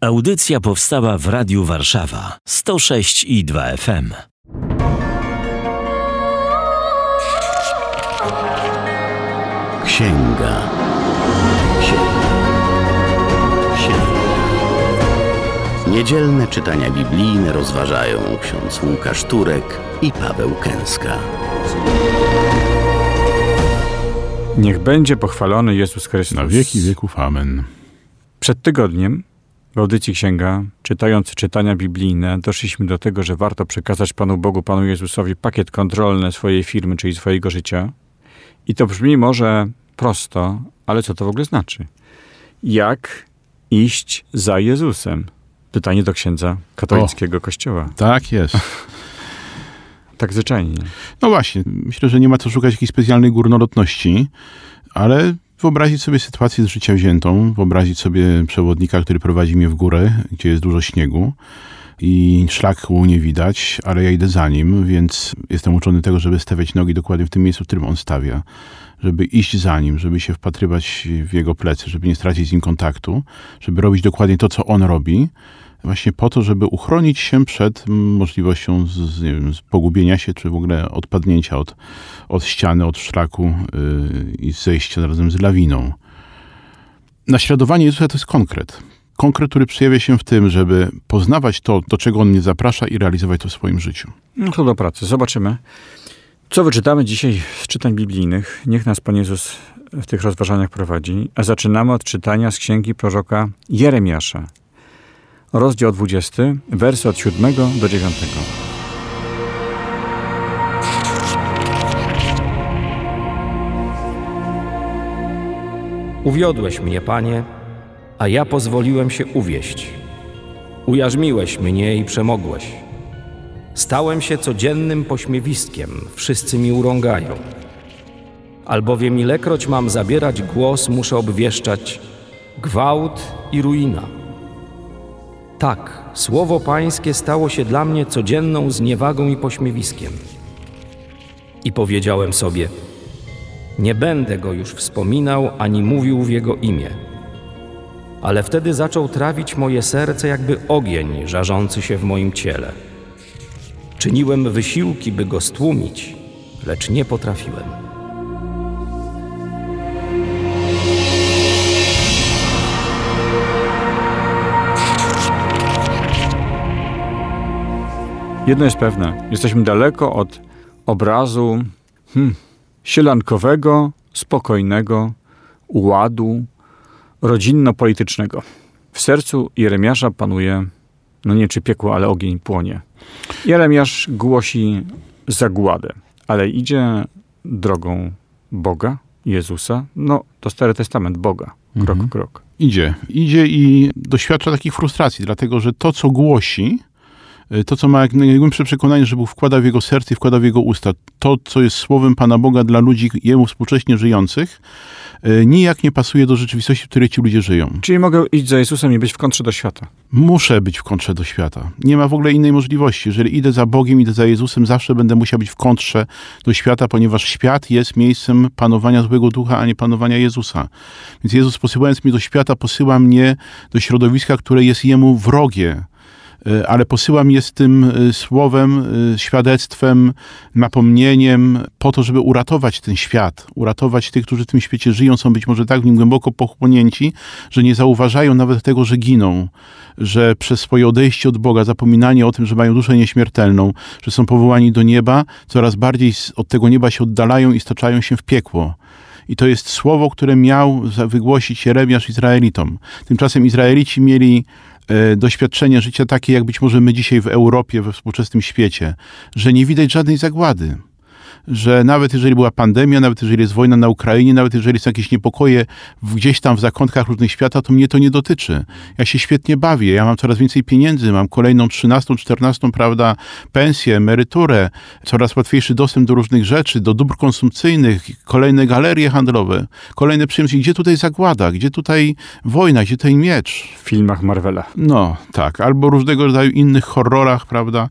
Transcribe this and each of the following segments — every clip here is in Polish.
Audycja powstała w Radiu Warszawa 106 i 2 FM. Księga. Księga. Księga. Niedzielne czytania biblijne rozważają ksiądz Łukasz Turek i Paweł Kęska. Niech będzie pochwalony Jezus Chrystus. Na wieki wieków. Amen. Przed tygodniem w audycji Księga, czytając czytania biblijne, doszliśmy do tego, że warto przekazać Panu Bogu, Panu Jezusowi pakiet kontrolny swojej firmy, czyli swojego życia. I to brzmi może prosto, ale co to w ogóle znaczy? Jak iść za Jezusem? Pytanie do księdza katolickiego kościoła. Tak jest. Tak zwyczajnie. No właśnie, myślę, że nie ma co szukać jakiejś specjalnej górnolotności, ale wyobrazić sobie sytuację z życia wziętą, wyobrazić sobie przewodnika, który prowadzi mnie w górę, gdzie jest dużo śniegu i szlaku nie widać, ale ja idę za nim, więc jestem uczony tego, żeby stawiać nogi dokładnie w tym miejscu, w którym on stawia, żeby iść za nim, żeby się wpatrywać w jego plecy, żeby nie stracić z nim kontaktu, żeby robić dokładnie to, co on robi, właśnie po to, żeby uchronić się przed możliwością z, wiem, z pogubienia się, czy w ogóle odpadnięcia od, od ściany, od szlaku yy, i zejścia razem z lawiną. Naśladowanie Jezusa to jest konkret. Konkret, który przejawia się w tym, żeby poznawać to, do czego On mnie zaprasza i realizować to w swoim życiu. No to do pracy. Zobaczymy. Co wyczytamy dzisiaj z czytań biblijnych? Niech nas Pan Jezus w tych rozważaniach prowadzi. A zaczynamy od czytania z księgi proroka Jeremiasza. Rozdział 20, wersy od 7 do 9. Uwiodłeś mnie, Panie, a ja pozwoliłem się uwieść. Ujarzmiłeś mnie i przemogłeś. Stałem się codziennym pośmiewiskiem, wszyscy mi urągają. Albowiem ilekroć mam zabierać głos, muszę obwieszczać gwałt i ruina. Tak, słowo Pańskie stało się dla mnie codzienną zniewagą i pośmiewiskiem. I powiedziałem sobie: Nie będę go już wspominał ani mówił w jego imię. Ale wtedy zaczął trawić moje serce jakby ogień żarzący się w moim ciele. Czyniłem wysiłki, by go stłumić, lecz nie potrafiłem. Jedno jest pewne. Jesteśmy daleko od obrazu hmm, sielankowego, spokojnego, ładu rodzinno-politycznego. W sercu Jeremiasza panuje, no nie czy piekło, ale ogień płonie. Jeremiasz głosi zagładę, ale idzie drogą Boga, Jezusa. No, to Stary Testament Boga, krok Mhm. krok. Idzie, idzie i doświadcza takich frustracji, dlatego że to, co głosi, to, co ma jak najgłębsze przekonanie, że Bóg wkłada w jego serce i wkłada w jego usta, to, co jest słowem Pana Boga dla ludzi jemu współcześnie żyjących, y, nijak nie pasuje do rzeczywistości, w której ci ludzie żyją. Czyli mogę iść za Jezusem i być w kontrze do świata. Muszę być w kontrze do świata. Nie ma w ogóle innej możliwości. Jeżeli idę za Bogiem, idę za Jezusem, zawsze będę musiał być w kontrze do świata, ponieważ świat jest miejscem panowania złego ducha, a nie panowania Jezusa. Więc Jezus posyłając mnie do świata, posyła mnie do środowiska, które jest Jemu wrogie. Y, Ale posyła mnie z tym y, słowem, y, świadectwem, napomnieniem, po to, żeby uratować ten świat, uratować tych, którzy w tym świecie żyją, są być może tak w nim głęboko pochłonięci, że nie zauważają nawet tego, że giną, że przez swoje odejście od Boga, zapominanie o tym, że mają duszę nieśmiertelną, że są powołani do nieba, coraz bardziej od tego nieba się oddalają i staczają się w piekło. I to jest słowo, które miał wygłosić Jeremiasz Izraelitom. Tymczasem Izraelici mieli e, doświadczenie życia takie, jak być może my dzisiaj w Europie, we współczesnym świecie, że nie widać żadnej zagłady. Że nawet jeżeli była pandemia, nawet jeżeli jest wojna na Ukrainie, nawet jeżeli są jakieś niepokoje gdzieś tam w zakątkach różnych świata, to mnie to nie dotyczy. Ja się świetnie bawię, ja mam coraz więcej pieniędzy, mam kolejną 13, 14, prawda, pensję, emeryturę, coraz łatwiejszy dostęp do różnych rzeczy, do dóbr konsumpcyjnych, kolejne galerie handlowe, kolejne przyjemności. Gdzie tutaj zagłada? Gdzie tutaj wojna? Gdzie tutaj miecz? W filmach Marvela. No, tak. Albo różnego rodzaju innych horrorach, prawda,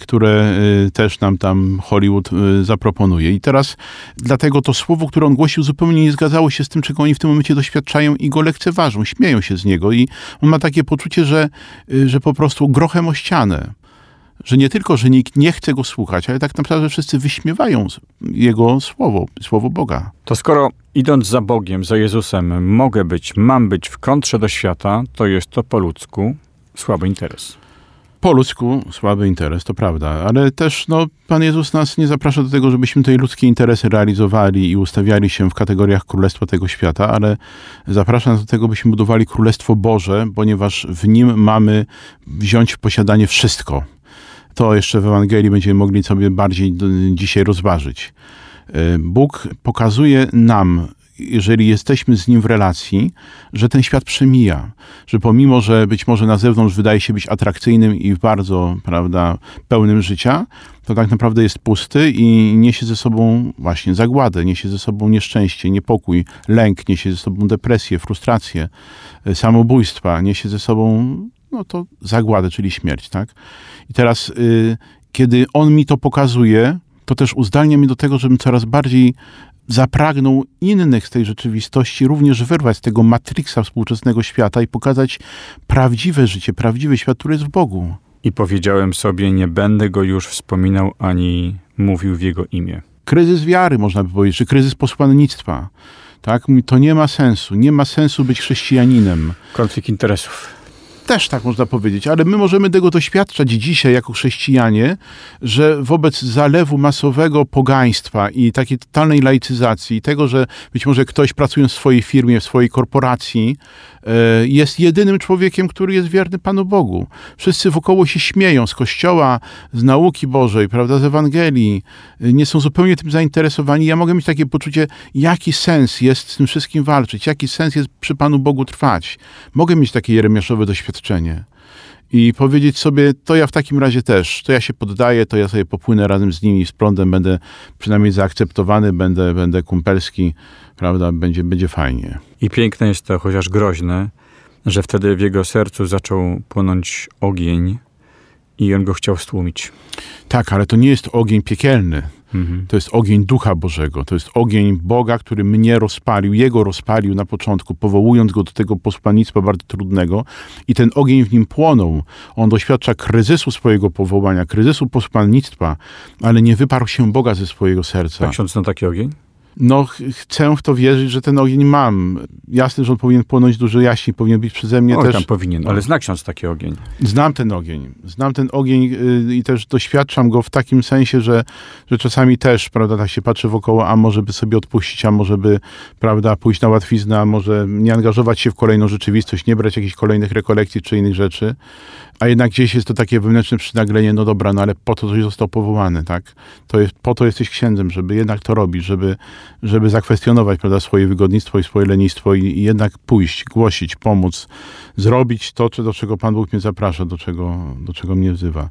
które y, też nam tam Hollywood y, zaproponował proponuje. I teraz dlatego to słowo, które on głosił, zupełnie nie zgadzało się z tym, czego oni w tym momencie doświadczają i go lekceważą, śmieją się z niego. I on ma takie poczucie, że, y, że po prostu grochem o ścianę że nie tylko, że nikt nie chce go słuchać, ale tak naprawdę wszyscy wyśmiewają jego słowo, słowo Boga. To skoro idąc za Bogiem, za Jezusem, mogę być, mam być w kontrze do świata, to jest to po ludzku słaby interes. Po ludzku słaby interes, to prawda, ale też no, Pan Jezus nas nie zaprasza do tego, żebyśmy te ludzkie interesy realizowali i ustawiali się w kategoriach Królestwa tego świata, ale zaprasza nas do tego, byśmy budowali Królestwo Boże, ponieważ w nim mamy wziąć w posiadanie wszystko to jeszcze w Ewangelii będziemy mogli sobie bardziej dzisiaj rozważyć. E, Bóg pokazuje nam, jeżeli jesteśmy z Nim w relacji, że ten świat przemija, że pomimo, że być może na zewnątrz wydaje się być atrakcyjnym i bardzo, prawda, pełnym życia, to tak naprawdę jest pusty i niesie ze sobą właśnie zagładę, niesie ze sobą nieszczęście, niepokój, lęk, niesie ze sobą depresję, frustrację, e, samobójstwa, niesie ze sobą no to zagładę, czyli śmierć, tak? I teraz, y, kiedy on mi to pokazuje, to też uzdalnia mnie do tego, żebym coraz bardziej zapragnął innych z tej rzeczywistości również wyrwać z tego matriksa współczesnego świata i pokazać prawdziwe życie, prawdziwy świat, który jest w Bogu. I powiedziałem sobie, nie będę go już wspominał ani mówił w jego imię. Kryzys wiary, można by powiedzieć, czy kryzys posłannictwa. Tak? To nie ma sensu. Nie ma sensu być chrześcijaninem. Konflikt interesów też tak można powiedzieć, ale my możemy tego doświadczać dzisiaj jako chrześcijanie, że wobec zalewu masowego pogaństwa i takiej totalnej laicyzacji, tego, że być może ktoś pracując w swojej firmie, w swojej korporacji, e, jest jedynym człowiekiem, który jest wierny Panu Bogu. Wszyscy wokoło się śmieją z Kościoła, z nauki Bożej, prawda, z Ewangelii. E, nie są zupełnie tym zainteresowani. Ja mogę mieć takie poczucie, jaki sens jest z tym wszystkim walczyć, jaki sens jest przy Panu Bogu trwać. Mogę mieć takie jeremiaszowe doświadczenie doświadczenie i powiedzieć sobie, to ja w takim razie też, to ja się poddaję, to ja sobie popłynę razem z nimi z prądem, będę przynajmniej zaakceptowany, będę, będę kumpelski, prawda, będzie, będzie fajnie. I piękne jest to, chociaż groźne, że wtedy w jego sercu zaczął płonąć ogień i on go chciał stłumić. Tak, ale to nie jest ogień piekielny. Mhm. To jest ogień Ducha Bożego. To jest ogień Boga, który mnie rozpalił, Jego rozpalił na początku, powołując go do tego posłannictwa bardzo trudnego. I ten ogień w nim płonął. On doświadcza kryzysu swojego powołania, kryzysu posłannictwa, ale nie wyparł się Boga ze swojego serca. Tak, ksiądz na taki ogień? No chcę w to wierzyć, że ten ogień mam. Jasne, że on powinien płonąć dużo jaśniej, powinien być przeze mnie Oj, też. tam powinien, ale zna ksiądz taki ogień. Znam ten ogień. Znam ten ogień yy, i też doświadczam go w takim sensie, że, że czasami też, prawda, tak się patrzy wokoło, a może by sobie odpuścić, a może by, prawda, pójść na łatwiznę, a może nie angażować się w kolejną rzeczywistość, nie brać jakichś kolejnych rekolekcji czy innych rzeczy a jednak gdzieś jest to takie wewnętrzne przynaglenie, no dobra, no ale po to coś został powołany, tak? To jest, po to jesteś księdzem, żeby jednak to robić, żeby, żeby zakwestionować, prawda, swoje wygodnictwo i swoje lenistwo i, i jednak pójść, głosić, pomóc, zrobić to, do czego Pan Bóg mnie zaprasza, do czego, do czego mnie wzywa.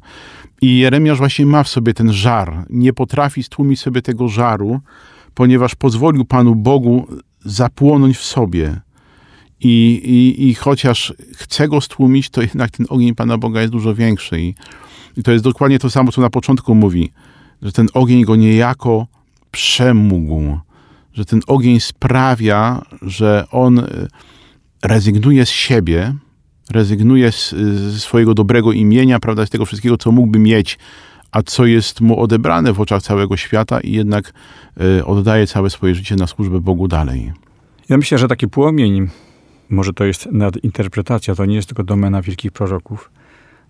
I Jeremiasz właśnie ma w sobie ten żar, nie potrafi stłumić sobie tego żaru, ponieważ pozwolił Panu Bogu zapłonąć w sobie i, i, I chociaż chce go stłumić, to jednak ten ogień Pana Boga jest dużo większy. I, I to jest dokładnie to samo, co na początku mówi, że ten ogień go niejako przemógł, że ten ogień sprawia, że on e, rezygnuje z siebie, rezygnuje z, z swojego dobrego imienia, prawda, z tego wszystkiego, co mógłby mieć, a co jest mu odebrane w oczach całego świata i jednak y, oddaje całe swoje życie na służbę Bogu dalej. Ja myślę, że taki płomień może to jest nadinterpretacja, to nie jest tylko domena wielkich proroków,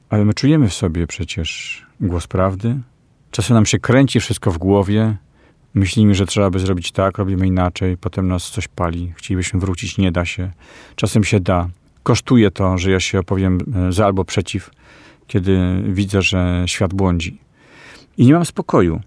ale my czujemy w sobie przecież głos prawdy. Czasem nam się kręci wszystko w głowie, myślimy, że trzeba by zrobić tak, robimy inaczej, potem nas coś pali, chcielibyśmy wrócić, nie da się. Czasem się da. Kosztuje to, że ja się opowiem e, za albo przeciw, kiedy widzę, że świat błądzi. I nie mam spokoju.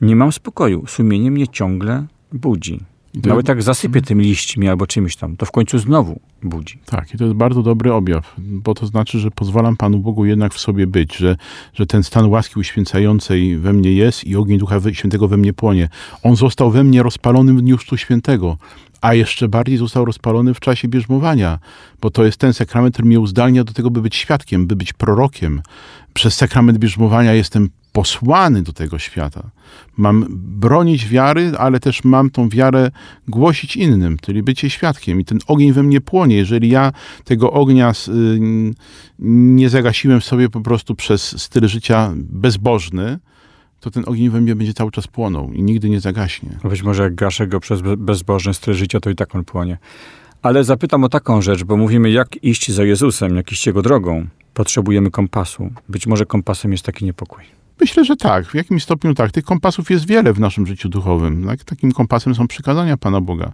Nie mam spokoju. Sumienie mnie ciągle budzi. Nawet tak zasypie tym liśćmi albo czymś tam, to w końcu znowu budzi. Tak, i to jest bardzo dobry objaw, bo to znaczy, że pozwalam Panu Bogu jednak w sobie być, że, że ten stan łaski uświęcającej we mnie jest i ogień Ducha Świętego we mnie płonie. On został we mnie rozpalony w dniu Chrztu Świętego, a jeszcze bardziej został rozpalony w czasie bierzmowania, bo to jest ten sakrament, który mnie uzdalnia do tego, by być świadkiem, by być prorokiem. Przez sakrament bierzmowania jestem posłany do tego świata. Mam bronić wiary, ale też mam tą wiarę głosić innym, czyli bycie świadkiem. I ten ogień we mnie płonie. Jeżeli ja tego ognia y, nie zagasiłem sobie po prostu przez styl życia bezbożny, to ten ogień we mnie będzie cały czas płonął i nigdy nie zagaśnie. Być może jak gaszę go przez bezbożny styl życia, to i tak on płonie. Ale zapytam o taką rzecz, bo mówimy, jak iść za Jezusem, jak iść Jego drogą. Potrzebujemy kompasu. Być może kompasem jest taki niepokój. Myślę, że tak. W jakimś stopniu tak. Tych kompasów jest wiele w naszym życiu duchowym. Tak? Takim kompasem są przykazania Pana Boga,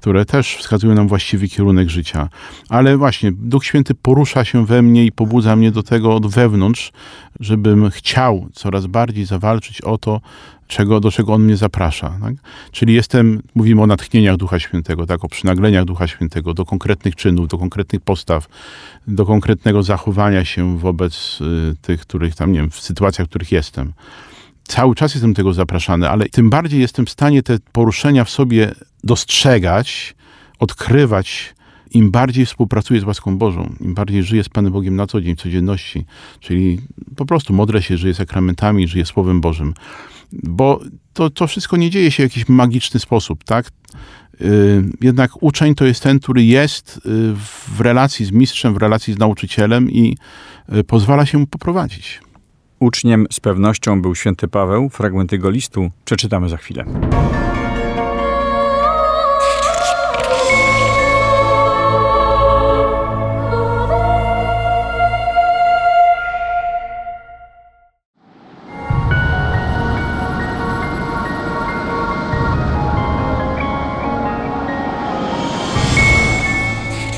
które też wskazują nam właściwy kierunek życia. Ale właśnie Duch Święty porusza się we mnie i pobudza mnie do tego od wewnątrz, żebym chciał coraz bardziej zawalczyć o to, czego, do czego On mnie zaprasza. Tak? Czyli jestem, mówimy o natchnieniach Ducha Świętego, tak? o przynagleniach Ducha Świętego do konkretnych czynów, do konkretnych postaw, do konkretnego zachowania się wobec y, tych, których tam, nie wiem, w sytuacjach, w których jestem. Cały czas jestem tego zapraszany, ale tym bardziej jestem w stanie te poruszenia w sobie dostrzegać, odkrywać, im bardziej współpracuję z łaską Bożą, im bardziej żyję z Panem Bogiem na co dzień, w codzienności, czyli po prostu modlę się, żyję sakramentami, żyję Słowem Bożym, bo to, to wszystko nie dzieje się w jakiś magiczny sposób, tak? Y, jednak uczeń to jest ten, który jest y, w relacji z mistrzem, w relacji z nauczycielem i y, pozwala się mu poprowadzić. Uczniem z pewnością był święty Paweł. Fragment jego listu przeczytamy za chwilę.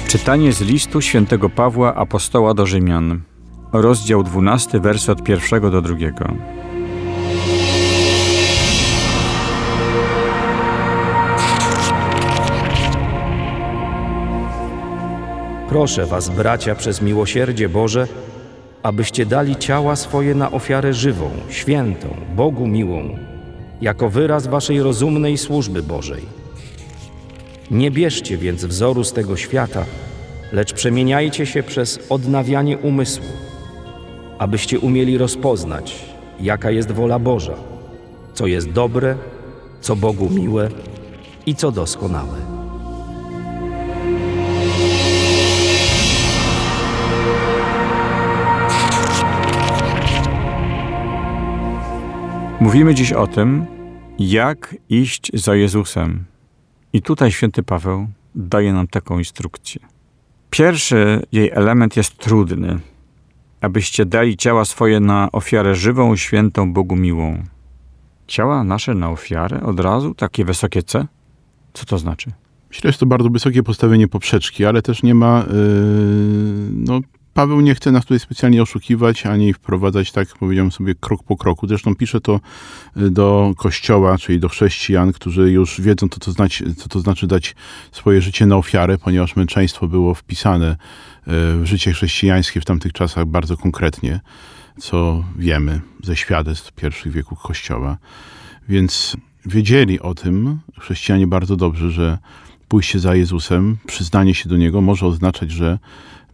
Czytanie z listu świętego Pawła apostoła do Rzymian. Rozdział 12, wersy od pierwszego do drugiego. Proszę was, bracia, przez miłosierdzie Boże, abyście dali ciała swoje na ofiarę żywą, świętą, Bogu miłą, jako wyraz waszej rozumnej służby Bożej. Nie bierzcie więc wzoru z tego świata, lecz przemieniajcie się przez odnawianie umysłu, abyście umieli rozpoznać, jaka jest wola Boża, co jest dobre, co Bogu miłe i co doskonałe. Mówimy dziś o tym, jak iść za Jezusem. I tutaj święty Paweł daje nam taką instrukcję. Pierwszy jej element jest trudny. Abyście dali ciała swoje na ofiarę żywą, świętą, Bogu miłą. Ciała nasze na ofiarę? Od razu? Takie wysokie C? Co to znaczy? Myślę, że to bardzo wysokie postawienie poprzeczki, ale też nie ma yy, no, Paweł nie chce nas tutaj specjalnie oszukiwać, ani wprowadzać, tak powiedziałem sobie, krok po kroku. Zresztą pisze to y, do kościoła, czyli do chrześcijan, którzy już wiedzą, co to, znaczy, co to znaczy dać swoje życie na ofiarę, ponieważ męczeństwo było wpisane y, w życie chrześcijańskie w tamtych czasach bardzo konkretnie, co wiemy ze świadectw pierwszych wieków kościoła. Więc wiedzieli o tym chrześcijanie bardzo dobrze, że pójście za Jezusem, przyznanie się do Niego może oznaczać, że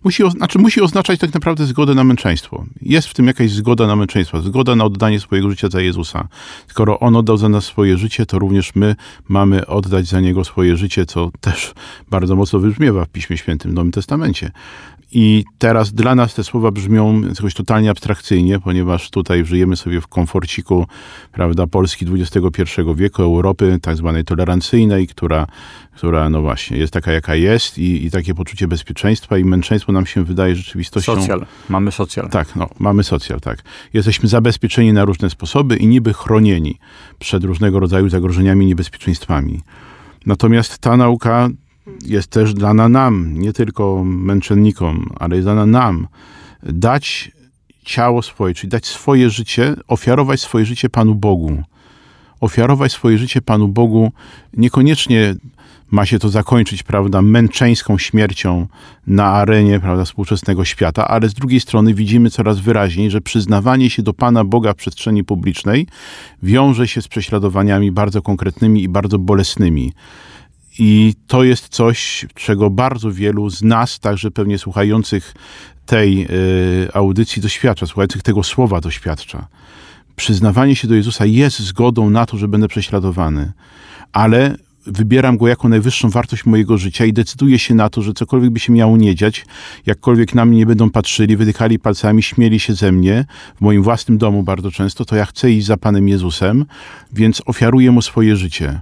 musi, znaczy musi oznaczać tak naprawdę zgodę na męczeństwo. Jest w tym jakaś zgoda na męczeństwo, zgoda na oddanie swojego życia za Jezusa. Skoro On oddał za nas swoje życie, to również my mamy oddać za Niego swoje życie, co też bardzo mocno wybrzmiewa w Piśmie Świętym, w Nowym Testamencie. I teraz dla nas te słowa brzmią jakoś totalnie abstrakcyjnie, ponieważ tutaj żyjemy sobie w komforciku, prawda, Polski XXI wieku, Europy tak zwanej tolerancyjnej, która, która no właśnie jest taka, jaka jest i, i takie poczucie bezpieczeństwa i męczeństwo nam się wydaje rzeczywistością... Socjal. Mamy socjal. Tak, no, mamy socjal, tak. Jesteśmy zabezpieczeni na różne sposoby i niby chronieni przed różnego rodzaju zagrożeniami i niebezpieczeństwami. Natomiast ta nauka jest też dana nam, nie tylko męczennikom, ale jest dana nam, dać ciało swoje, czyli dać swoje życie, ofiarować swoje życie Panu Bogu. Ofiarować swoje życie Panu Bogu niekoniecznie ma się to zakończyć, prawda, męczeńską śmiercią na arenie, prawda, współczesnego świata, ale z drugiej strony widzimy coraz wyraźniej, że przyznawanie się do Pana Boga w przestrzeni publicznej wiąże się z prześladowaniami bardzo konkretnymi i bardzo bolesnymi. I to jest coś, czego bardzo wielu z nas, także pewnie słuchających tej y, audycji doświadcza, słuchających tego słowa doświadcza. przyznawanie się do Jezusa jest zgodą na to, że będę prześladowany, ale wybieram go jako najwyższą wartość mojego życia i decyduję się na to, że cokolwiek by się miało nie dziać, jakkolwiek na mnie nie będą patrzyli, wytykali palcami, śmieli się ze mnie, w moim własnym domu bardzo często, to ja chcę iść za Panem Jezusem, więc ofiaruję Mu swoje życie.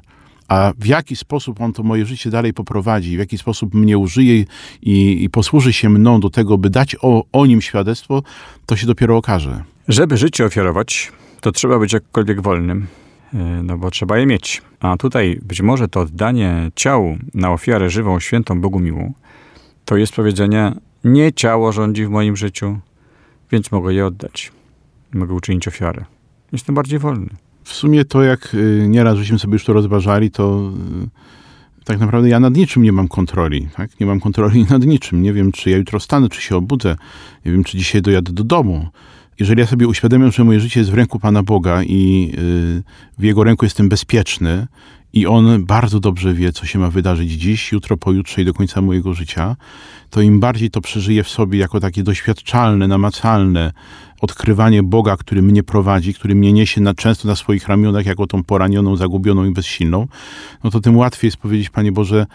A w jaki sposób on to moje życie dalej poprowadzi, w jaki sposób mnie użyje i, i posłuży się mną do tego, by dać o, o nim świadectwo, to się dopiero okaże. Żeby życie ofiarować, to trzeba być jakkolwiek wolnym, e, no bo trzeba je mieć. A tutaj być może to oddanie ciału na ofiarę żywą, świętą, Bogu miłą, to jest powiedzenie, nie ciało rządzi w moim życiu, więc mogę je oddać. Mogę uczynić ofiarę. Jestem bardziej wolny. W sumie to, jak y, nieraz żeśmy sobie już to rozważali, to y, tak naprawdę ja nad niczym nie mam kontroli. Tak? Nie mam kontroli nad niczym. Nie wiem, czy ja jutro stanę, czy się obudzę. Nie wiem, czy dzisiaj dojadę do domu. Jeżeli ja sobie uświadamiam, że moje życie jest w ręku Pana Boga i y, w Jego ręku jestem bezpieczny i On bardzo dobrze wie, co się ma wydarzyć dziś, jutro, pojutrze i do końca mojego życia, to im bardziej to przeżyję w sobie jako takie doświadczalne, namacalne, odkrywanie Boga, który mnie prowadzi, który mnie niesie na, często na swoich ramionach jako tą poranioną, zagubioną i bezsilną, no to tym łatwiej jest powiedzieć, Panie Boże,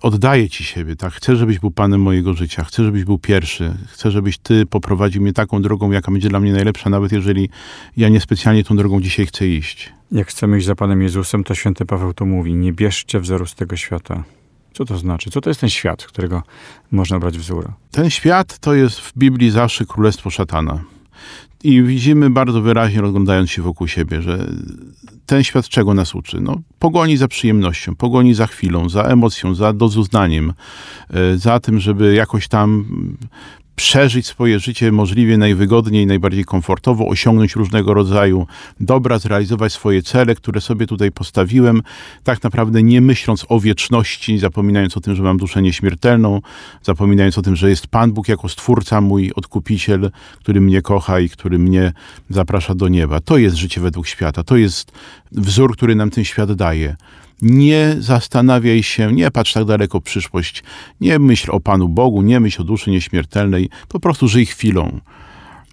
oddaję Ci siebie, tak? Chcę, żebyś był Panem mojego życia, chcę, żebyś był pierwszy, chcę, żebyś Ty poprowadził mnie taką drogą, jaka będzie dla mnie najlepsza, nawet jeżeli ja niespecjalnie tą drogą dzisiaj chcę iść. Jak chcemy iść za Panem Jezusem, to święty Paweł to mówi, nie bierzcie wzoru z tego świata. Co to znaczy? Co to jest ten świat, którego można brać wzór? Ten świat to jest w Biblii zawsze królestwo szatana. I widzimy bardzo wyraźnie, rozglądając się wokół siebie, że ten świat czego nas uczy? No, pogoni za przyjemnością, pogoni za chwilą, za emocją, za dozuznaniem, e, za tym, żeby jakoś tam przeżyć swoje życie możliwie najwygodniej, najbardziej komfortowo, osiągnąć różnego rodzaju dobra, zrealizować swoje cele, które sobie tutaj postawiłem, tak naprawdę nie myśląc o wieczności, zapominając o tym, że mam duszę nieśmiertelną, zapominając o tym, że jest Pan Bóg jako Stwórca, mój Odkupiciel, który mnie kocha i który mnie zaprasza do nieba. To jest życie według świata, to jest wzór, który nam ten świat daje. Nie zastanawiaj się, nie patrz tak daleko w przyszłość, nie myśl o Panu Bogu, nie myśl o duszy nieśmiertelnej, po prostu żyj chwilą.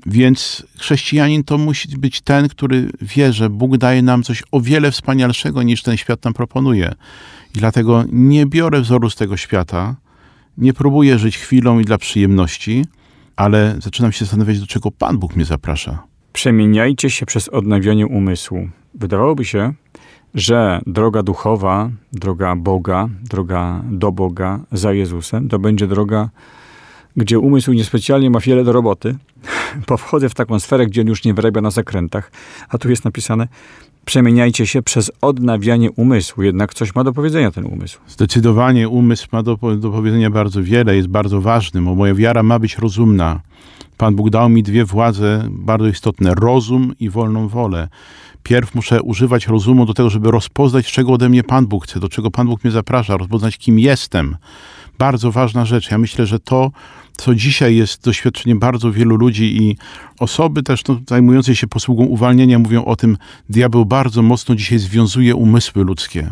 Więc chrześcijanin to musi być ten, który wie, że Bóg daje nam coś o wiele wspanialszego niż ten świat nam proponuje. I dlatego nie biorę wzoru z tego świata, nie próbuję żyć chwilą i dla przyjemności, ale zaczynam się zastanawiać, do czego Pan Bóg mnie zaprasza. Przemieniajcie się przez odnawianie umysłu. Wydawałoby się, że droga duchowa, droga Boga, droga do Boga za Jezusem, to będzie droga, gdzie umysł niespecjalnie ma wiele do roboty, bo wchodzę w taką sferę, gdzie on już nie wyrabia na zakrętach. A tu jest napisane, przemieniajcie się przez odnawianie umysłu. Jednak coś ma do powiedzenia ten umysł. Zdecydowanie umysł ma do, do powiedzenia bardzo wiele, jest bardzo ważny, bo moja wiara ma być rozumna. Pan Bóg dał mi dwie władze bardzo istotne: rozum i wolną wolę. Pierw muszę używać rozumu do tego, żeby rozpoznać, czego ode mnie Pan Bóg chce, do czego Pan Bóg mnie zaprasza, rozpoznać, kim jestem. Bardzo ważna rzecz. Ja myślę, że to, co dzisiaj jest doświadczeniem bardzo wielu ludzi i osoby też no, zajmujące się posługą uwalnienia mówią o tym, diabeł bardzo mocno dzisiaj związuje umysły ludzkie.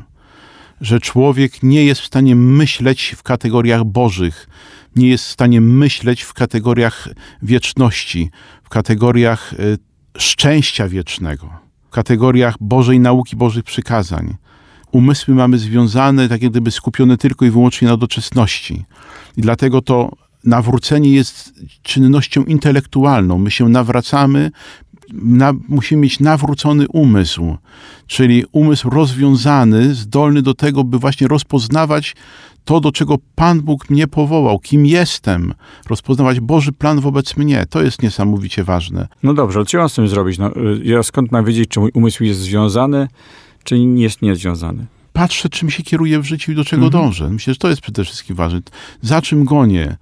Że człowiek nie jest w stanie myśleć w kategoriach bożych, nie jest w stanie myśleć w kategoriach wieczności, w kategoriach y, szczęścia wiecznego, w kategoriach Bożej nauki, Bożych przykazań. Umysły mamy związane, tak jak gdyby skupione tylko i wyłącznie na doczesności. I dlatego to nawrócenie jest czynnością intelektualną. My się nawracamy, na, musimy mieć nawrócony umysł, czyli umysł rozwiązany, zdolny do tego, by właśnie rozpoznawać to, do czego Pan Bóg mnie powołał, kim jestem, rozpoznawać Boży plan wobec mnie. To jest niesamowicie ważne. No dobrze, co ja mam z tym zrobić? No, y, ja skąd mam wiedzieć, czy mój umysł jest związany, czy jest niezwiązany? Patrzę, czym się kieruję w życiu i do czego Mhm. dążę. Myślę, że to jest przede wszystkim ważne. Za czym gonię?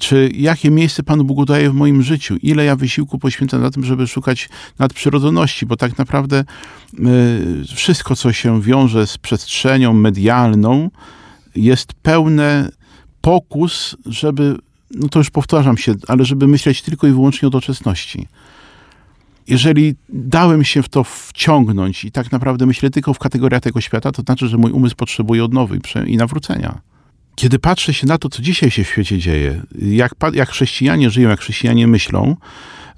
Czy jakie miejsce Panu Bogu daje w moim życiu? Ile ja wysiłku poświęcam na tym, żeby szukać nadprzyrodzoności? Bo tak naprawdę y, wszystko, co się wiąże z przestrzenią medialną, jest pełne pokus, żeby, no to już powtarzam się, ale żeby myśleć tylko i wyłącznie o doczesności. Jeżeli dałem się w to wciągnąć i tak naprawdę myślę tylko w kategoriach tego świata, to znaczy, że mój umysł potrzebuje odnowy i nawrócenia. Kiedy patrzę się na to, co dzisiaj się w świecie dzieje, jak, jak chrześcijanie żyją, jak chrześcijanie myślą,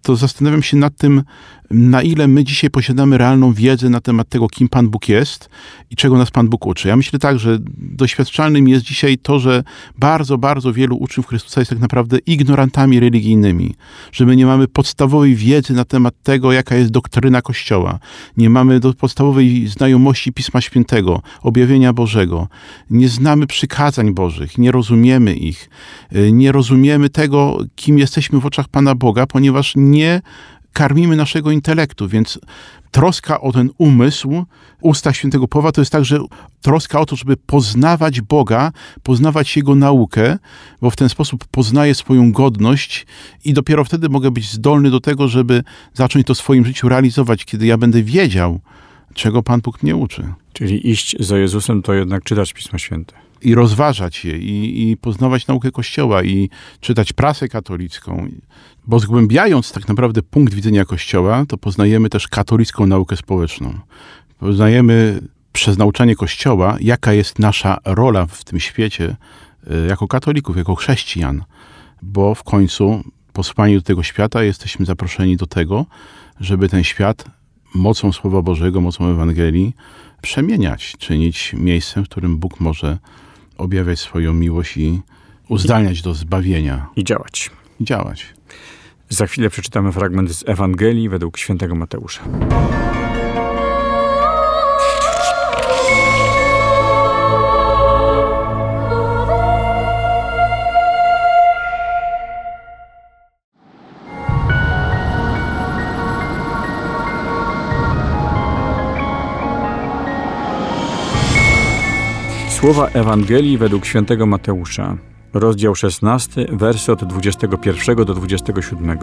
to zastanawiam się nad tym, na ile my dzisiaj posiadamy realną wiedzę na temat tego, kim Pan Bóg jest i czego nas Pan Bóg uczy. Ja myślę tak, że doświadczalnym jest dzisiaj to, że bardzo, bardzo wielu uczniów Chrystusa jest tak naprawdę ignorantami religijnymi, że my nie mamy podstawowej wiedzy na temat tego, jaka jest doktryna Kościoła, nie mamy podstawowej znajomości Pisma Świętego, objawienia Bożego, nie znamy przykazań Bożych, nie rozumiemy ich, y, nie rozumiemy tego, kim jesteśmy w oczach Pana Boga, ponieważ nie karmimy naszego intelektu, więc troska o ten umysł, usta świętego Powa, to jest także troska o to, żeby poznawać Boga, poznawać Jego naukę, bo w ten sposób poznaję swoją godność i dopiero wtedy mogę być zdolny do tego, żeby zacząć to w swoim życiu realizować, kiedy ja będę wiedział, czego Pan Bóg mnie uczy. Czyli iść za Jezusem to jednak czytać Pismo Święte. I rozważać je, i, i poznawać naukę Kościoła, i czytać prasę katolicką, bo zgłębiając tak naprawdę punkt widzenia Kościoła, to poznajemy też katolicką naukę społeczną. Poznajemy przez nauczanie Kościoła, jaka jest nasza rola w tym świecie y, jako katolików, jako chrześcijan, bo w końcu posłani do tego świata jesteśmy zaproszeni do tego, żeby ten świat mocą Słowa Bożego, mocą Ewangelii przemieniać, czynić miejscem, w którym Bóg może objawiać swoją miłość i uzdalniać do zbawienia I działać. i działać. Za chwilę przeczytamy fragment z Ewangelii według świętego Mateusza. Słowa Ewangelii według świętego Mateusza, rozdział 16, wersy od 21 do 27.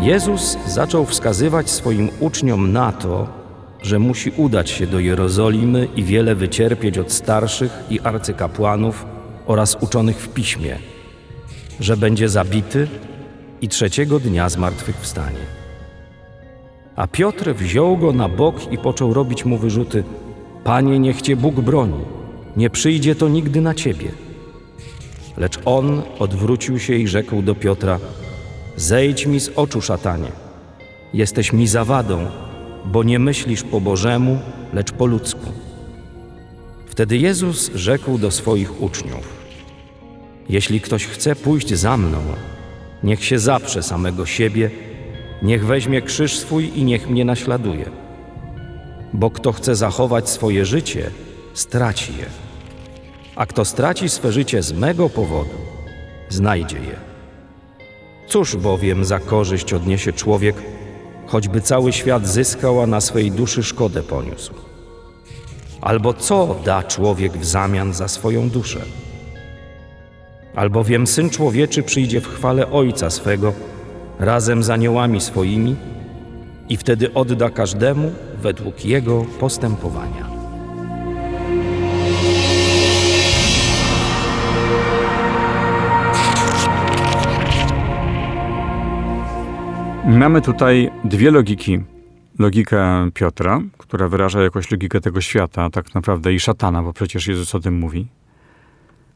Jezus zaczął wskazywać swoim uczniom na to, że musi udać się do Jerozolimy i wiele wycierpieć od starszych i arcykapłanów oraz uczonych w piśmie, że będzie zabity i trzeciego dnia zmartwychwstanie. A Piotr wziął go na bok i począł robić mu wyrzuty: Panie, niech cię Bóg broni, nie przyjdzie to nigdy na ciebie. Lecz on odwrócił się i rzekł do Piotra: Zejdź mi z oczu, szatanie. Jesteś mi zawadą, bo nie myślisz po Bożemu, lecz po ludzku. Wtedy Jezus rzekł do swoich uczniów: Jeśli ktoś chce pójść za mną, niech się zaprze samego siebie, niech weźmie krzyż swój i niech mnie naśladuje. Bo kto chce zachować swoje życie, straci je. A kto straci swe życie z mego powodu, znajdzie je. Cóż bowiem za korzyść odniesie człowiek, choćby cały świat zyskał, a na swej duszy szkodę poniósł? Albo co da człowiek w zamian za swoją duszę? Albowiem Syn Człowieczy przyjdzie w chwale Ojca swego razem z aniołami swoimi i wtedy odda każdemu według jego postępowania. Mamy tutaj dwie logiki. Logikę Piotra, która wyraża jakoś logikę tego świata, tak naprawdę i szatana, bo przecież Jezus o tym mówi.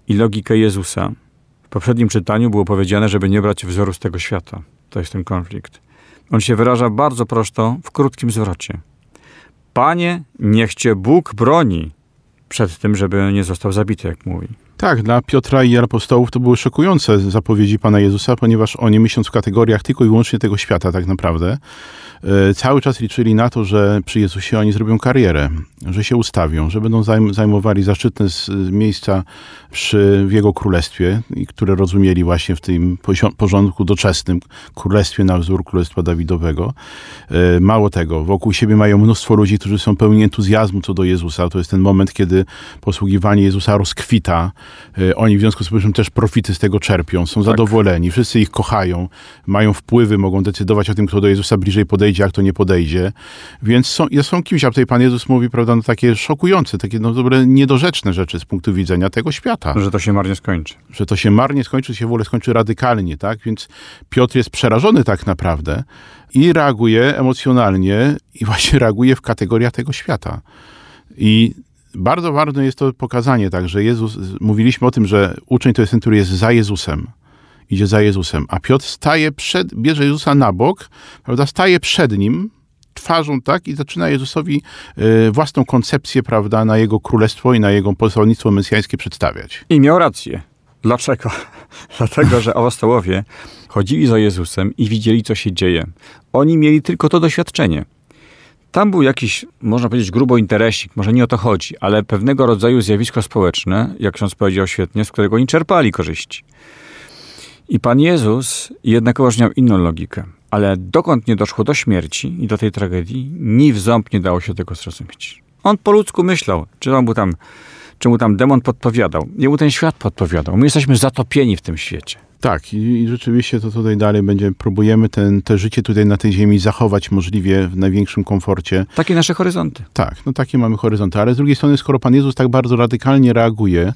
I logikę Jezusa. W poprzednim czytaniu było powiedziane, żeby nie brać wzoru z tego świata. To jest ten konflikt. On się wyraża bardzo prosto, w krótkim zwrocie. Panie, niech cię Bóg broni przed tym, żeby nie został zabity, jak mówi. Tak, dla Piotra i apostołów to były szokujące zapowiedzi Pana Jezusa, ponieważ oni myśląc w kategoriach tylko i wyłącznie tego świata tak naprawdę, e, cały czas liczyli na to, że przy Jezusie oni zrobią karierę, że się ustawią, że będą zajm- zajmowali zaszczytne miejsca przy, w Jego królestwie, które rozumieli właśnie w tym porządku doczesnym, królestwie na wzór Królestwa Dawidowego. E, Mało tego, wokół siebie mają mnóstwo ludzi, którzy są pełni entuzjazmu co do Jezusa. To jest ten moment, kiedy posługiwanie Jezusa rozkwita. E, Oni w związku z tym też profity z tego czerpią, są zadowoleni, wszyscy ich kochają, mają wpływy, mogą decydować o tym, kto do Jezusa bliżej podejdzie, a kto nie podejdzie. Więc są, są kimś, a tutaj Pan Jezus mówi, prawda, no takie szokujące, takie no, dobre, niedorzeczne rzeczy z punktu widzenia tego świata Że to się marnie skończy. że to się marnie skończy, się w ogóle skończy radykalnie, tak? Więc Piotr jest przerażony tak naprawdę i reaguje emocjonalnie i właśnie reaguje w kategoriach tego świata. I bardzo ważne jest to pokazanie tak, że Jezus, mówiliśmy o tym, że uczeń to jest ten, który jest za Jezusem. Idzie za Jezusem, a Piotr staje przed, bierze Jezusa na bok, prawda, staje przed nim, twarzą, tak, i zaczyna Jezusowi y, własną koncepcję, prawda, na jego królestwo i na jego posłannictwo mesjańskie przedstawiać. I miał rację. Dlaczego? Dlatego, że apostołowie chodzili za Jezusem i widzieli, co się dzieje. Oni mieli tylko to doświadczenie. Tam był jakiś, można powiedzieć, grubo interesik, może nie o to chodzi, ale pewnego rodzaju zjawisko społeczne, jak ksiądz powiedział świetnie, z którego oni czerpali korzyści. I Pan Jezus jednakowoż miał inną logikę. Ale dokąd nie doszło do śmierci i do tej tragedii, ni w ząb nie dało się tego zrozumieć. On po ludzku myślał, czy on był tam, czy mu tam demon podpowiadał. Jemu ten świat podpowiadał. My jesteśmy zatopieni w tym świecie. Tak, i, i rzeczywiście to tutaj dalej będzie, próbujemy ten, te życie tutaj na tej ziemi zachować możliwie w największym komforcie. Takie nasze horyzonty. Tak, no takie mamy horyzonty, ale z drugiej strony, skoro Pan Jezus tak bardzo radykalnie reaguje,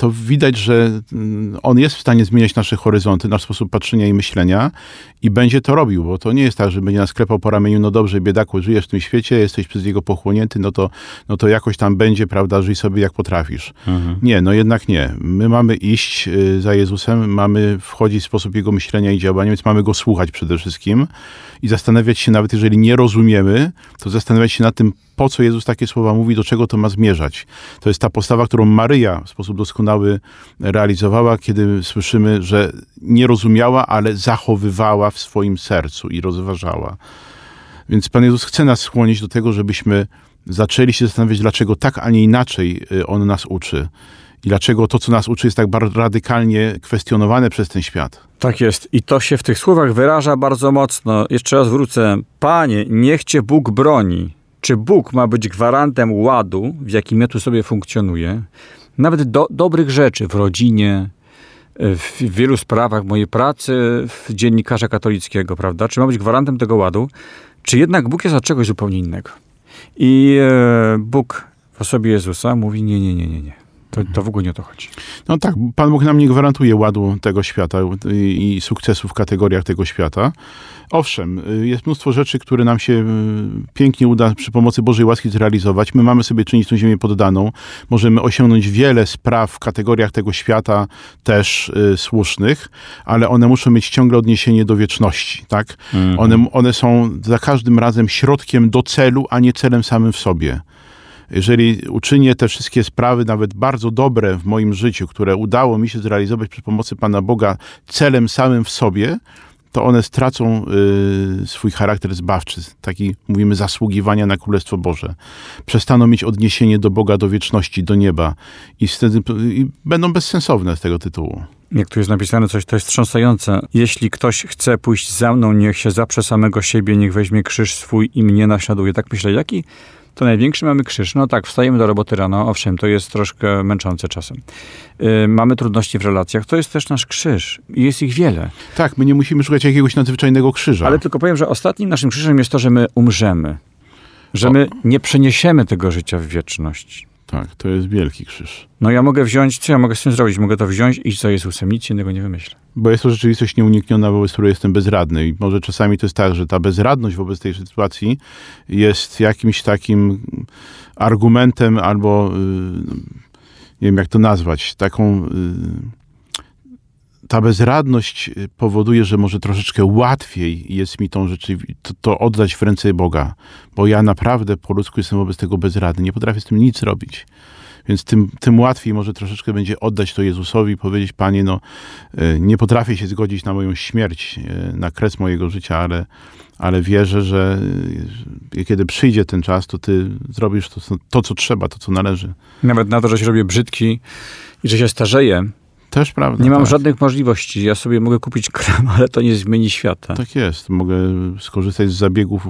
to widać, że mm, On jest w stanie zmieniać nasze horyzonty, nasz sposób patrzenia i myślenia i będzie to robił, bo to nie jest tak, że będzie nas klepał po ramieniu, no dobrze, biedaku, żyjesz w tym świecie, jesteś przez Niego pochłonięty, no to, no to jakoś tam będzie, prawda, żyj sobie jak potrafisz. Nie, no jednak nie. My mamy iść y, za Jezusem, mamy wchodzić w sposób Jego myślenia i działania, więc mamy Go słuchać przede wszystkim i zastanawiać się, nawet jeżeli nie rozumiemy, to zastanawiać się nad tym, po co Jezus takie słowa mówi, do czego to ma zmierzać. To jest ta postawa, którą Maryja w sposób doskonały realizowała, kiedy słyszymy, że nie rozumiała, ale zachowywała w swoim sercu i rozważała. Więc Pan Jezus chce nas skłonić do tego, żebyśmy zaczęli się zastanawiać, dlaczego tak, a nie inaczej y, On nas uczy. I dlaczego to, co nas uczy, jest tak bardzo radykalnie kwestionowane przez ten świat. Tak jest. I to się w tych słowach wyraża bardzo mocno. Jeszcze raz wrócę. Panie, niech cię Bóg broni. Czy Bóg ma być gwarantem ładu, w jakim ja tu sobie funkcjonuję? Nawet do, dobrych rzeczy w rodzinie, w wielu sprawach mojej pracy, w dziennikarza katolickiego, prawda? Czy ma być gwarantem tego ładu? Czy jednak Bóg jest od czegoś zupełnie innego? I e, Bóg w osobie Jezusa mówi: Nie, nie, nie, nie, nie. To, to w ogóle nie o to chodzi. No tak, Pan Bóg nam nie gwarantuje ładu tego świata i, i sukcesu w kategoriach tego świata. Owszem, y, jest mnóstwo rzeczy, które nam się y, pięknie uda przy pomocy Bożej łaski zrealizować. My mamy sobie czynić tę ziemię poddaną. Możemy osiągnąć wiele spraw w kategoriach tego świata też y, słusznych, ale one muszą mieć ciągle odniesienie do wieczności, tak? One, one są za każdym razem środkiem do celu, a nie celem samym w sobie jeżeli uczynię te wszystkie sprawy, nawet bardzo dobre w moim życiu, które udało mi się zrealizować przy pomocy Pana Boga celem samym w sobie, to one stracą y, swój charakter zbawczy, taki mówimy zasługiwania na Królestwo Boże. Przestaną mieć odniesienie do Boga, do wieczności, do nieba i wtedy i będą bezsensowne z tego tytułu. Jak tu jest napisane coś, to jest wstrząsające. Jeśli ktoś chce pójść za mną, niech się zaprze samego siebie, niech weźmie krzyż swój i mnie naśladuje. Tak myślę, jaki to największy mamy krzyż. No tak, wstajemy do roboty rano, owszem, to jest troszkę męczące czasem. Yy, mamy trudności w relacjach, to jest też nasz krzyż. I jest ich wiele. Tak, my nie musimy szukać jakiegoś nadzwyczajnego krzyża. Ale tylko powiem, że ostatnim naszym krzyżem jest to, że my umrzemy. Że O. my nie przeniesiemy tego życia w wieczność. Tak, to jest wielki krzyż. No ja mogę wziąć, co ja mogę z tym zrobić? Mogę to wziąć i za Jezusem, nic innego nie wymyślę. Bo jest to rzeczywistość nieunikniona, wobec której jestem bezradny. I może czasami to jest tak, że ta bezradność wobec tej sytuacji jest jakimś takim argumentem albo, y, nie wiem jak to nazwać, taką... y, Ta bezradność y, powoduje, że może troszeczkę łatwiej jest mi tą to, to oddać w ręce Boga, bo ja naprawdę po ludzku jestem wobec tego bezradny. Nie potrafię z tym nic zrobić. Więc tym, tym łatwiej może troszeczkę będzie oddać to Jezusowi i powiedzieć, Panie, no e, nie potrafię się zgodzić na moją śmierć, e, na kres mojego życia, ale, ale wierzę, że kiedy przyjdzie ten czas, to Ty zrobisz to, to, co trzeba, to, co należy. Nawet na to, że się robię brzydki i że się starzeję, Też prawda. nie mam tak. żadnych możliwości. Ja sobie mogę kupić krem, ale to nie zmieni świata. Tak jest. Mogę skorzystać z zabiegów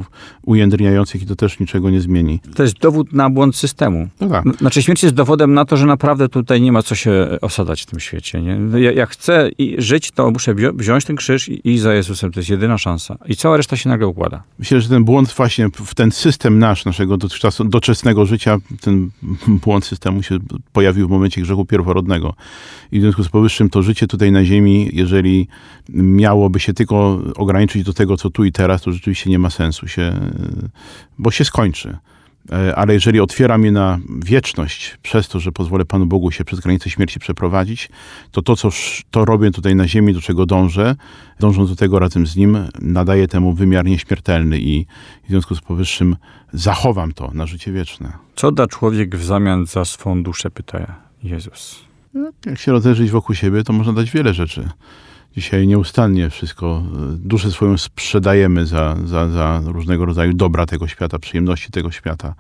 ujędrniających i to też niczego nie zmieni. To jest dowód na błąd systemu. No tak. Znaczy śmierć jest dowodem na to, że naprawdę tutaj nie ma co się osadzać w tym świecie. Nie? Ja, jak chcę i żyć, to muszę wzią- wziąć ten krzyż i za Jezusem. To jest jedyna szansa. I cała reszta się nagle układa. Myślę, że ten błąd właśnie w ten system nasz, naszego dotychczas doczesnego życia, ten błąd systemu się pojawił w momencie grzechu pierworodnego. I w związku z powyższym to życie tutaj na ziemi, jeżeli miałoby się tylko ograniczyć do tego, co tu i teraz, to rzeczywiście nie ma sensu się, bo się skończy. E, ale jeżeli otwiera mnie na wieczność przez to, że pozwolę Panu Bogu się przez granicę śmierci przeprowadzić, to to, co to robię tutaj na ziemi, do czego dążę, dążąc do tego razem z Nim, nadaje temu wymiar nieśmiertelny i w związku z powyższym zachowam to na życie wieczne. Co da człowiek w zamian za swą duszę, pyta Jezus. No, jak się rozejrzeć wokół siebie, to można dać wiele rzeczy. Dzisiaj nieustannie wszystko, e, duszę swoją sprzedajemy za, za, za różnego rodzaju dobra tego świata, przyjemności tego świata.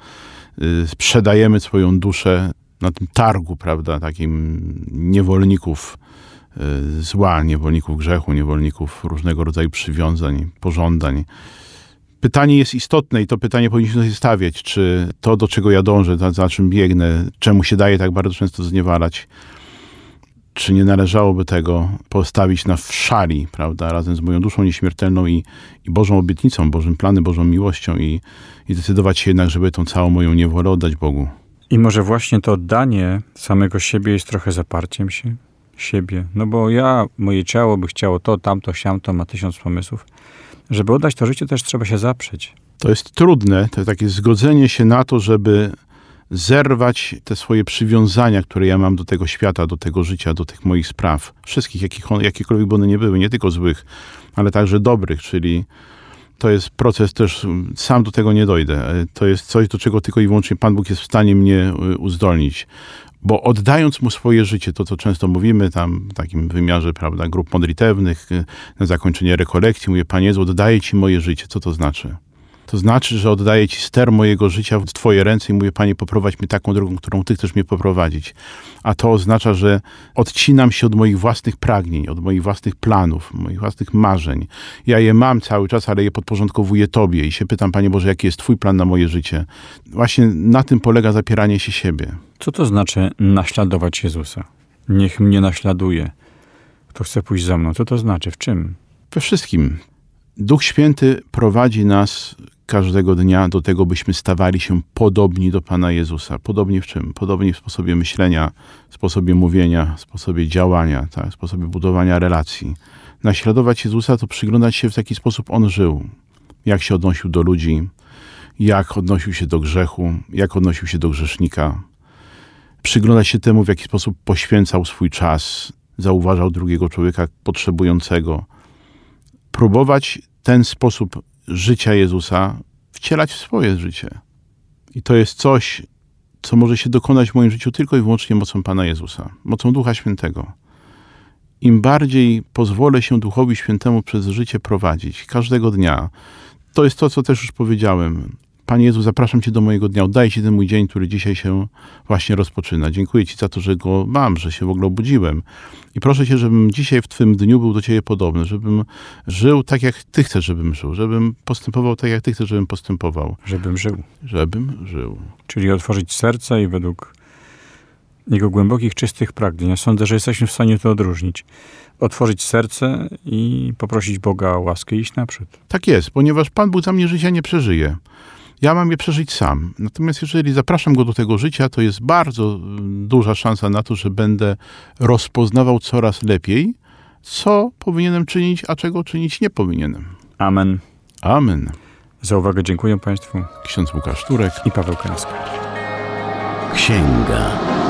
E, sprzedajemy swoją duszę na tym targu, prawda, takim niewolników e, zła, niewolników grzechu, niewolników różnego rodzaju przywiązań, pożądań. Pytanie jest istotne i to pytanie powinniśmy sobie stawiać, czy to, do czego ja dążę, za, za czym biegnę, czemu się daje tak bardzo często zniewalać, czy nie należałoby tego postawić na szali, prawda, razem z moją duszą nieśmiertelną i, i Bożą obietnicą, Bożym planem, Bożą miłością i, i decydować się jednak, żeby tą całą moją niewolę oddać Bogu. I może właśnie to oddanie samego siebie jest trochę zaparciem się siebie. No bo ja, moje ciało by chciało to, tamto, siamto, ma tysiąc pomysłów. Żeby oddać to życie, też trzeba się zaprzeć. To jest trudne, to takie zgodzenie się na to, żeby zerwać te swoje przywiązania, które ja mam do tego świata, do tego życia, do tych moich spraw. Wszystkich, jakich, jakiekolwiek by one nie były, nie tylko złych, ale także dobrych, czyli to jest proces też, sam do tego nie dojdę. To jest coś, do czego tylko i wyłącznie Pan Bóg jest w stanie mnie y, uzdolnić. Bo oddając mu swoje życie, to co często mówimy tam w takim wymiarze, prawda, grup modlitewnych, y, na zakończenie rekolekcji, mówię, Panie Jezu, oddaję Ci moje życie. Co to znaczy? To znaczy, że oddaję Ci ster mojego życia w Twoje ręce i mówię, Panie, poprowadź mnie taką drogą, którą Ty chcesz mnie poprowadzić. A to oznacza, że odcinam się od moich własnych pragnień, od moich własnych planów, moich własnych marzeń. Ja je mam cały czas, ale je podporządkowuję Tobie i się pytam, Panie Boże, jaki jest Twój plan na moje życie. Właśnie na tym polega zapieranie się siebie. Co to znaczy naśladować Jezusa? Niech mnie naśladuje. Kto chce pójść za mną? Co to znaczy? W czym? We wszystkim. Duch Święty prowadzi nas każdego dnia do tego, byśmy stawali się podobni do Pana Jezusa. Podobni w czym? Podobni w sposobie myślenia, sposobie mówienia, sposobie działania, tak? sposobie budowania relacji. Naśladować Jezusa to przyglądać się w taki sposób On żył. Jak się odnosił do ludzi, jak odnosił się do grzechu, jak odnosił się do grzesznika. Przyglądać się temu, w jaki sposób poświęcał swój czas, zauważał drugiego człowieka potrzebującego. Próbować ten sposób życia Jezusa wcielać w swoje życie. I to jest coś, co może się dokonać w moim życiu tylko i wyłącznie mocą Pana Jezusa, mocą Ducha Świętego. Im bardziej pozwolę się Duchowi Świętemu przez życie prowadzić, każdego dnia, to jest to, co też już powiedziałem. Panie Jezu, zapraszam Cię do mojego dnia, oddaję Ci ten mój dzień, który dzisiaj się właśnie rozpoczyna. Dziękuję Ci za to, że go mam, że się w ogóle obudziłem. I proszę Cię, żebym dzisiaj w Twym dniu był do Ciebie podobny, żebym żył tak, jak Ty chcesz, żebym żył, żebym postępował tak, jak Ty chcesz, żebym postępował. Żebym żył. Żebym żył. Czyli otworzyć serce i według jego głębokich, czystych pragnień. Ja sądzę, że jesteśmy w stanie to odróżnić. Otworzyć serce i poprosić Boga o łaskę i iść naprzód. Tak jest, ponieważ Pan Bóg za mnie życia nie przeżyje. Ja mam je przeżyć sam. Natomiast jeżeli zapraszam go do tego życia, to jest bardzo mm, duża szansa na to, że będę rozpoznawał coraz lepiej, co powinienem czynić, a czego czynić nie powinienem. Amen. Amen. Za uwagę dziękuję Państwu. Ksiądz Łukasz Turek i Paweł Kęska. Księga. Księga.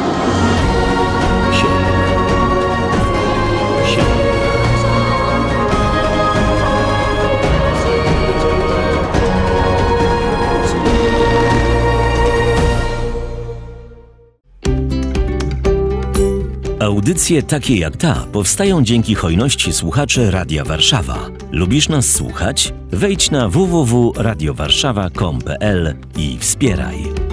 Audycje takie jak ta powstają dzięki hojności słuchaczy Radia Warszawa. Lubisz nas słuchać? Wejdź na www.radiowarszawa.com.pl i wspieraj.